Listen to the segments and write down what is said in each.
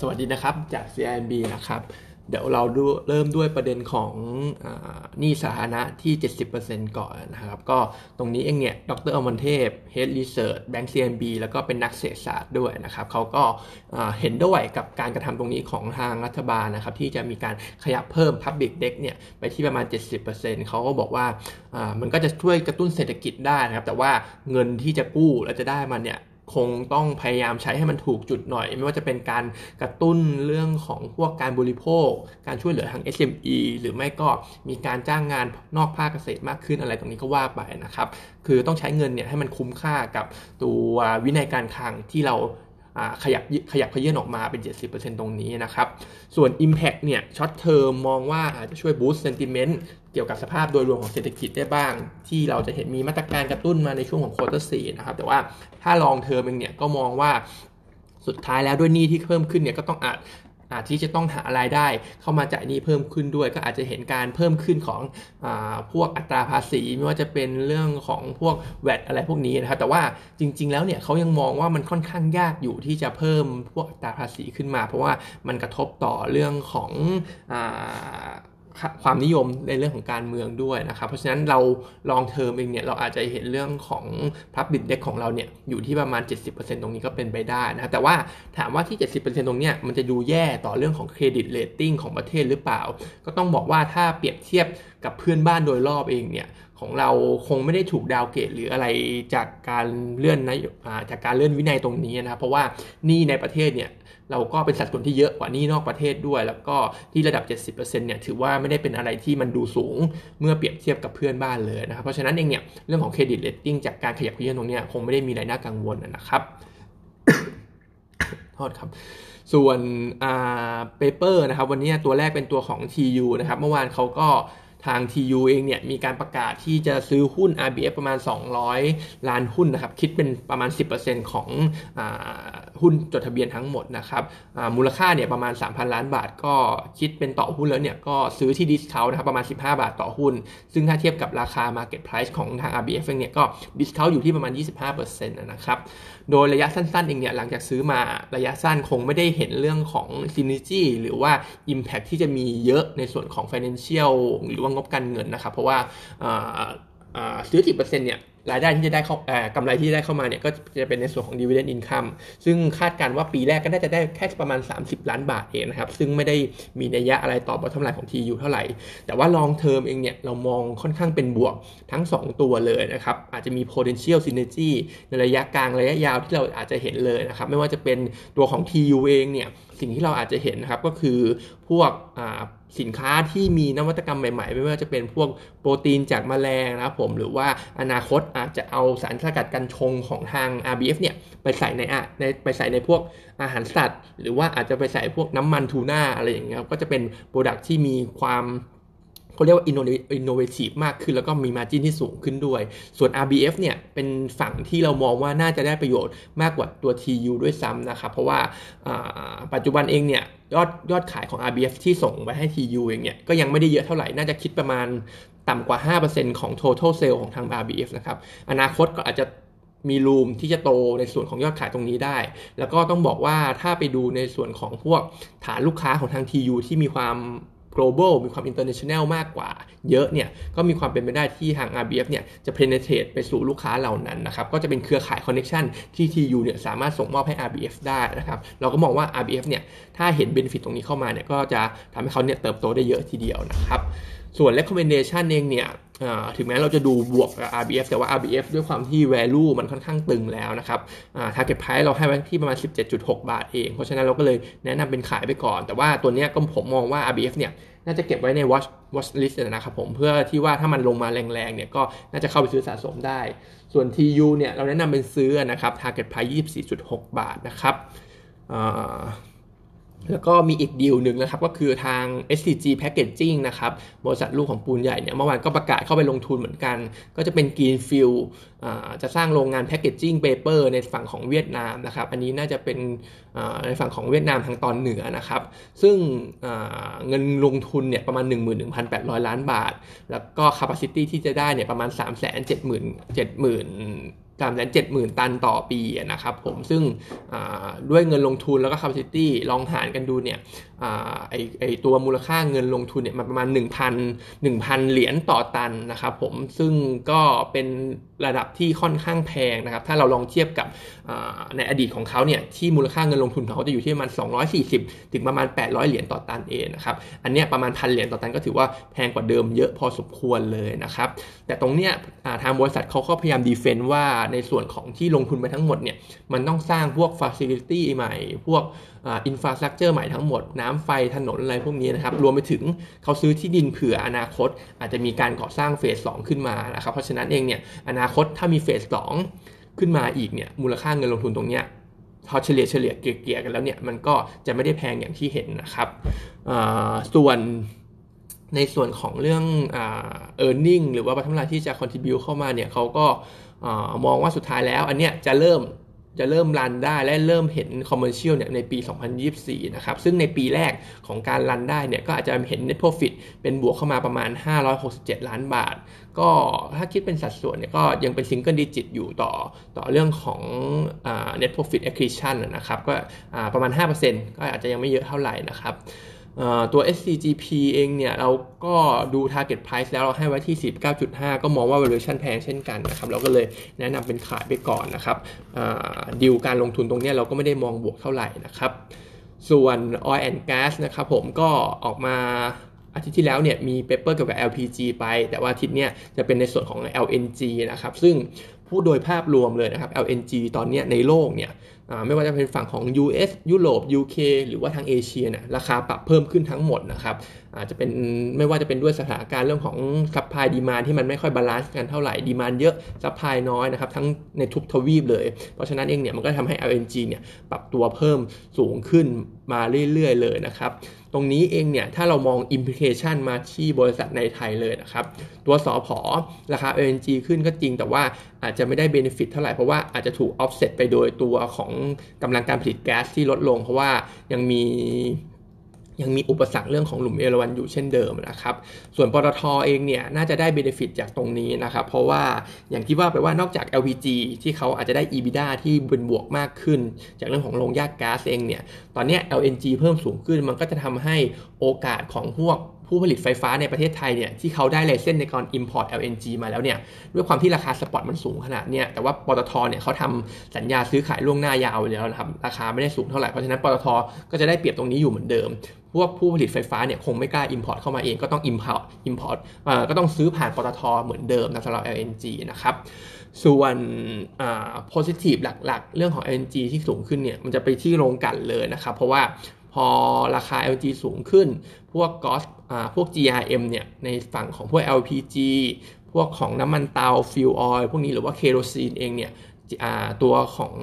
สวัสดีนะครับจาก CIMB นะครับ เดี๋ยวเราดูเริ่มด้วยประเด็นของหนี้สาธารณะที่ 70%ก่อนนะครับ ก็ตรงนี้เองเนี่ย ดรอมนเทพ Head Research Bank CMB แล้วก็เป็นนักเศรษฐศาสตร์ด้วยนะครับ เขาก็เห็นด้วยกับการกระทำตรงนี้ของทางรัฐบาลนะครับ ที่จะมีการขยับเพิ่ม Public Debt เนี่ย ไปที่ประมาณ 70%เขาก็บอกว่ามันก็จะช่วยกระตุ้นเศรษฐกิจได้นะครับ แต่ว่าเงินที่จะกู้แล้วจะได้มันเนี่ย คงต้องพยายามใช้ให้มันถูกจุดหน่อย ไม่ว่าจะเป็นการกระตุ้นเรื่องของพวกการบริโภค การช่วยเหลือทาง SME หรือไม่ก็มีการจ้างงานนอกภาคเกษตรมากขึ้นอะไรตรงนี้ก็ว่าไปนะครับ คือต้องใช้เงินเนี่ยให้มันคุ้มค่ากับตัววินัยการคลังที่เราขยับขยับขยื่นออกมาเป็น 70%ตรงนี้นะครับ ส่วน Impact เนี่ยช็อตเทอมมองว่าอาจจะช่วย boost sentiment เกี่ยวกับสภาพโดยรวมของเศรษฐกิจได้บ้าง ที่เราจะเห็นมีมาตรการกระตุ้นมาในช่วงของ quarter สี่นะครับแต่ว่าถ้า long term เองเนี่ยก็มองว่าสุดท้ายแล้วด้วยหนี้ที่เพิ่มขึ้นเนี่ยก็ต้องอาจอาจที่จะต้องหารายได้เข้ามาจ่ายหนี้เพิ่มขึ้นด้วย ก็อาจจะเห็นการเพิ่มขึ้นของอพวกอัตราภาษีไม่ว่าจะเป็นเรื่องของพวก VAT อะไรพวกนี้นะครับแต่ว่าจริง ๆ แล้วเนี่ยเขายังมองว่ามันค่อนข้างยากอยู่ที่จะเพิ่มพวกอัตราภาษีขึ้นมา เพราะว่ามันกระทบต่อเรื่องของอ ความนิยมในเรื่องของการเมืองด้วยนะครับ เพราะฉะนั้นเรา long term เองเนี่ยเราอาจจะเห็นเรื่องของพับบิ c เด็กของเราเนี่ยอยู่ที่ประมาณ 70%ตรงนี้ก็เป็นไปได้นะครับแต่ว่าถามว่าที่ 70%ตรงเนี้ยมันจะดูแย่ต่อเรื่องของ credit rating ของประเทศหรือเปล่า ก็ต้องบอกว่าถ้าเปรียบเทียบกับเพื่อนบ้านโดยรอบเองเนี่ยของเราคงไม่ได้ถูก downgrade หรืออะไรจากการเลื่อนนะจากการเลื่อนวินัยตรงนี้นะครับเพราะว่าหนี้ในประเทศเนี่ย เราก็เป็นสัดส่วนที่เยอะกว่าหนี้นอกประเทศด้วย แล้วก็ที่ระดับ 70%เนี่ยถือว่าไม่ได้เป็นอะไรที่มันดูสูงเมื่อเปรียบเทียบกับเพื่อนบ้านเลยนะครับ เพราะฉะนั้นเองเนี่ยเรื่องของ credit rating จากการขยับเขยื้อนตรงนี้คงไม่ได้มีอะไรน่ากังวลนะครับโทษครับส่วนอ่า paper นะครับวันนี้ตัวแรกเป็นตัวของ TU นะครับเมื่อวานเขาก็ทาง TU เองเนี่ยมีการประกาศที่จะซื้อหุ้น RBF ประมาณ 200 ล้านหุ้นนะครับ คิดเป็นประมาณ 10%ของอ หุ้นจดทะเบียนทั้งหมดนะครับมูลค่าเนี่ยประมาณ 3,000 ล้านบาท ก็คิดเป็นต่อหุ้นแล้วเนี่ยก็ซื้อที่ discount นะครับประมาณ 15 บาทต่อหุ้น ซึ่งถ้าเทียบกับราคา Market Price ของทาง RBF เนี่ยก็ discount อยู่ที่ประมาณ 25%นะครับโดยระยะสั้นๆเองเนี่ยหลังจากซื้อมาระยะสั้นคงไม่ได้เห็นเรื่องของ Synergy หรือว่า Impact ที่จะมีเยอะในส่วนของ Financial หรือว่างบการเงินนะครับ เพราะว่าซื้อกี่เปอร์เซ็นต์เนี่ย รายได้ที่จะได้เข้ากำไรที่ได้เข้ามาเนี่ยก็จะเป็นในส่วนของ dividend income ซึ่งคาดการว่าปีแรกก็น่าจะได้แค่ประมาณ 30 ล้านบาทเองนะครับ ซึ่งไม่ได้มีนัยยะอะไรต่อบททอมไลน์ของ TU เท่าไหร่ แต่ว่า long term เองเนี่ยเรามองค่อนข้างเป็นบวกทั้ง 2 ตัวเลยนะครับ อาจจะมี potential synergy ในระยะกลางระยะยาวที่เราอาจจะเห็นเลยนะครับ ไม่ว่าจะเป็นตัวของ TU เองเนี่ยสิ่งที่เราอาจจะเห็นนะครับก็คือพวก สินค้าที่มีนวัตกรรมใหม่ๆ ไม่ว่าจะเป็นพวกโปรตีนจากแมลงนะครับผมหรือว่าอนาคตอาจจะเอาสารสกัดกันชงของทาง RBF เนี่ยไปใส่ในอะในไปใส่ในพวกอาหารสัตว์ หรือว่าอาจจะไปใส่พวกน้ำมันทูน่าอะไรอย่างเงี้ยก็จะเป็นโปรดักที่มีความ เขาเรียกว่า innovative มากขึ้น แล้วก็มี margin ที่สูงขึ้นด้วย ส่วน RBF เนี่ยเป็นฝั่งที่เรามองว่าน่าจะได้ประโยชน์มากกว่าตัว TU ด้วยซ้ำนะครับ เพราะว่าปัจจุบันเองเนี่ยยอดยอดขายของ RBF ที่ส่งไปให้ TU เองเนี่ยก็ยังไม่ได้เยอะเท่าไหร่ น่าจะคิดประมาณต่ำกว่า 5%ของ total sale ของทาง RBF นะครับ อนาคตก็อาจจะมีรูมที่จะโตในส่วนของยอดขายตรงนี้ได้ แล้วก็ต้องบอกว่าถ้าไปดูในส่วนของพวกฐานลูกค้าของทาง TU ที่มีความ global มีความ international มากกว่าเยอะเนี่ยก็มีความเป็นไปได้ที่ทาง RBF เนี่ยจะ penetrate ไปสู่ลูกค้าเหล่านั้นนะครับก็จะเป็นเครือข่าย connection ที่ TU เนี่ยสามารถส่งมอบให้ RBF ได้นะครับเราก็มองว่า RBF เนี่ยถ้าเห็น benefit ตรงนี้เข้ามาเนี่ยก็จะทำให้เขาเนี่ยเติบโตได้เยอะทีเดียวนะครับส่วน recommendation เองเนี่ย ถึงแม้เราจะดูบวก RBF แต่ว่า RBF ด้วยความที่ value มันค่อนข้างตึงแล้วนะครับ target price เราให้ไว้ที่ประมาณ 17.6 บาทเอง เพราะฉะนั้นเราก็เลยแนะนำเป็นขายไปก่อน แต่ว่าตัวนี้ก็ผมมองว่า RBF เนี่ยน่าจะเก็บไว้ใน watch watch list นะครับผมเพื่อที่ว่าถ้ามันลงมาแรงๆเนี่ยก็น่าจะเข้าไปซื้อสะสมได้ ส่วน TU เนี่ยเราแนะนำเป็นซื้อนะครับ target price 24.6 บาทนะครับ แล้วก็มีอีกดีลหนึ่งนะครับก็คือทาง SCG Packaging นะครับบริษัทลูกของปูนใหญ่เนี่ยเมื่อวานก็ประกาศเข้าไปลงทุนเหมือนกัน ก็จะเป็น Greenfield จะสร้างโรงงาน Packaging Paper ในฝั่งของเวียดนามนะครับอันนี้น่าจะเป็นในฝั่งของเวียดนามทางตอนเหนือนะครับซึ่งเงินลงทุนเนี่ยประมาณ 11,800 ล้านบาท แล้วก็ capacity ที่จะได้เนี่ยประมาณ 3 7 0 0 0 0 สามแสนเจ็ดหมื่นตันต่อปีนะครับผมซึ่งด้วยเงินลงทุนแล้วก็ capacity ลองหารกันดูเนี่ยไอไอตัวมูลค่าเงินลงทุนเนี่ยมันประมาณ 1,000 1,000 เหรียญต่อตันนะครับผมซึ่งก็เป็น ระดับที่ค่อนข้างแพงนะครับ ถ้าเราลองเทียบกับในอดีตของเขาเนี่ยที่มูลค่าเงินลงทุนเขาจะอยู่ที่ประมาณ 240 ถึงประมาณ 800 เหรียญต่อตันเองนะครับ อันนี้ประมาณพันเหรียญต่อตันก็ถือว่าแพงกว่าเดิมเยอะพอสมควรเลยนะครับ แต่ตรงเนี้ยทางบริษัทเขาก็พยายาม defend ว่าในส่วนของที่ลงทุนไปทั้งหมดเนี่ยมันต้องสร้างพวก facility ใหม่ พวก infrastructure ใหม่ทั้งหมด น้ำไฟถนนอะไรพวกนี้นะครับ รวมไปถึงเขาซื้อที่ดินเผื่ออนาคต อาจจะมีการก่อสร้างเฟสสขึ้นมานะครับ เพราะฉะนั้นเองเนี่ยอนาคตถ้ามีเฟสสขึ้นมาอีกเนี่ยมูลค่าเงินลงทุนตรงเนี้ยพอเฉลี่ยเฉลี่ยเกลี่ยกันแล้วเนี่ยมันก็จะไม่ได้แพงอย่างที่เห็นนะครับส่วนในส่วนของเรื่องเออร์เน็งหรือว่าปัทมรายที่จะ contribu เข้ามาเนี่ยเขาก็มองว่าสุดท้ายแล้ว อันเนี้ยจะเริ่ม จะเริ่มรันได้และเริ่มเห็นคอมเมอร์เชียลเนี่ยในปี 2024 นะครับ ซึ่งในปีแรกของการรันได้เนี่ยก็อาจจะเห็น net profit เป็นบวกเข้ามาประมาณ 567 ล้านบาท ก็ถ้าคิดเป็นสัดส่วนเนี่ยก็ยังเป็น single digit อยู่ต่อต่อเรื่องของ net profit accretion นะครับ ก็ประมาณ 5%ก็อาจจะยังไม่เยอะเท่าไหร่นะครับ ตัว SCGP เองเนี่ย เราก็ดู target price แล้วเราให้ไว้ที่49.5 ก็มองว่า valuation แพงเช่นกันนะครับ เราก็เลยแนะนำเป็นขายไปก่อนนะครับดิวการลงทุนตรงนี้เราก็ไม่ได้มองบวกเท่าไหร่นะครับ ส่วน oil and gas นะครับผมก็ออกมาอาทิตย์ที่แล้วเนี่ยมี paper เกี่ยวกับ LPG ไป แต่ว่าอาทิตย์เนี้ยจะเป็นในส่วนของ LNG นะครับ ซึ่งพูดโดยภาพรวมเลยนะครับ LNG ตอนนี้ในโลกเนี่ย ไม่ว่าจะเป็นฝั่งของ US ยุโรป UK หรือว่าทางเอเชียเนี่ยราคาปรับเพิ่มขึ้นทั้งหมดนะครับอาจจะเป็นไม่ว่าจะเป็นด้วยสถานการณ์เรื่องของ supply demand ที่มันไม่ค่อย balance กันเท่าไหร่ demand เยอะ supply น้อยนะครับทั้งในทุกทวีปเลย เพราะฉะนั้นเองเนี่ยมันก็ทำให้ LNG เนี่ยปรับตัวเพิ่มสูงขึ้นมาเรื่อยๆเลยนะครับตรงนี้เองเนี่ยถ้าเรามอง implication มาที่บริษัทในไทยเลยนะครับ ตัวสอพอราคา LNG ขึ้นก็จริง แต่ว่าอาจจะไม่ได้ benefit เท่าไหร่ เพราะว่าอาจจะถูก offset ไปโดยตัวของกำลังการผลิตแก๊สที่ลดลง เพราะว่ายังมี ยังมีอุปสรรคเรื่องของหลุมเอราวันอยู่เช่นเดิมนะครับ ส่วนปตทเองเนี่ยน่าจะได้เบนฟิตจากตรงนี้นะครับ เพราะว่าอย่างที่ว่าไปว่านอกจาก LPG ที่เขาอาจจะได้ EBITDA ที่เป็นบวกมากขึ้น จากเรื่องของโรงยากก๊าซเองเนี่ย ตอนนี้ LNG เพิ่มสูงขึ้นมันก็จะทำให้โอกาสของพวก ผู้ผลิตไฟฟ้าในประเทศไทยเนี่ยที่เขาได้ไลเซนในการ import LNG มาแล้วเนี่ยด้วยความที่ราคาสปอตมันสูงขนาดเนี่ยแต่ว่าปตทเนี่ยเขาทำสัญญาซื้อขายล่วงหน้ายาวแล้วนะครับราคาไม่ได้สูงเท่าไหร่เพราะฉะนั้นปตทก็จะได้เปรียบตรงนี้อยู่เหมือนเดิมพวกผู้ผลิตไฟฟ้าเนี่ยคงไม่กล้า import เข้ามาเองก็ต้อง import import ก็ต้องซื้อผ่านปตทเหมือนเดิมนะสำหรับ LNG นะครับส่วน positive หลักๆ เรื่องของ LNG ที่สูงขึ้นเนี่ยมันจะไปที่โรงกลั่นเลยนะครับเพราะว่า พอราคา LNG สูงขึ้น พวก gross พวก GRM เนี่ย ในฝั่งของพวก LPG พวกของน้ำมันเตา fuel oil พวกนี้หรือว่า kerosene เองเนี่ยตัวของ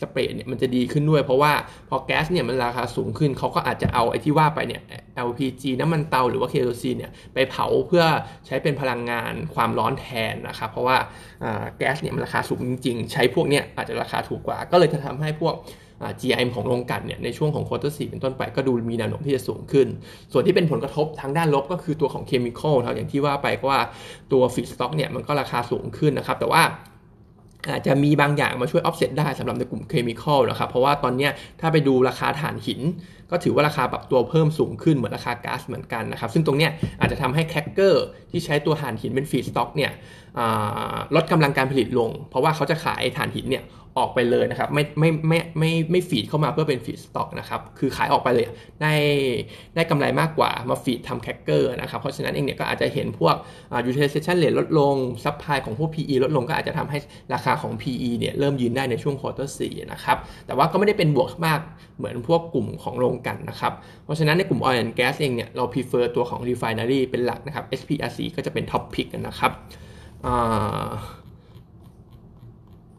spread เนี่ยมันจะดีขึ้นด้วย เพราะว่าพอแก๊สเนี่ยมันราคาสูงขึ้น เขาก็อาจจะเอาไอ้ที่ว่าไปเนี่ย LPG น้ำมันเตาหรือว่า kerosene เนี่ยไปเผาเพื่อใช้เป็นพลังงานความร้อนแทนนะครับเพราะว่าแก๊สเนี่ยมันราคาสูงจริงๆ ใช้พวกเนี้ยอาจจะราคาถูกกว่า ก็เลยจะทำให้พวก GIM ของโรงกลั่นเนี่ยในช่วงของ quarter สี่เป็นต้นไปก็ดูมีแนวโน้มที่จะสูงขึ้น ส่วนที่เป็นผลกระทบทางด้านลบก็คือตัวของ chemical ครับอย่างที่ว่าไปก็ว่าตัว feedstock เนี่ยมันก็ราคาสูงขึ้นนะครับแต่ว่าอาจจะมีบางอย่างมาช่วยออฟเซตได้สำหรับในกลุ่ม chemical นะครับ เพราะว่าตอนนี้ถ้าไปดูราคาถ่านหิน ก็ถือว่าราคาปรับตัวเพิ่มสูงขึ้นเหมือนราคาก๊าซเหมือนกันนะครับ ซึ่งตรงนี้อาจจะทำให้แคคเกอร์ที่ใช้ตัวถ่านหินเป็น feedstock เนี่ยลดกำลังการผลิตลง เพราะว่าเขาจะขายถ่านหินเนี่ยออกไปเลยนะครับ ไม่ไม่ไม่ไม่ไม่ feed เข้ามาเพื่อเป็น feedstock นะครับคือขายออกไปเลยได้ได้กำไรมากกว่ามา feed ทำแคคเกอร์นะครับเพราะฉะนั้นเองเนี่ยก็อาจจะเห็นพวก utilization rate ลดลง supply ของพวก PE ลดลงก็อาจจะทำให้ราคาของ PE เนี่ยเริ่มยืนได้ในช่วงควอเตอร์สนะครับแต่ว่าก็ไม่ได้เป็นบวกมากเหมือนพวกกลุ่มของโรงกันนะครับเพราะฉะนั้นในกลุ่ม oil and gas เองเนี่ยเรา prefer ตัวของ refinery เป็นหลักนะครับ SPRC ก็จะเป็น top pick นะครับ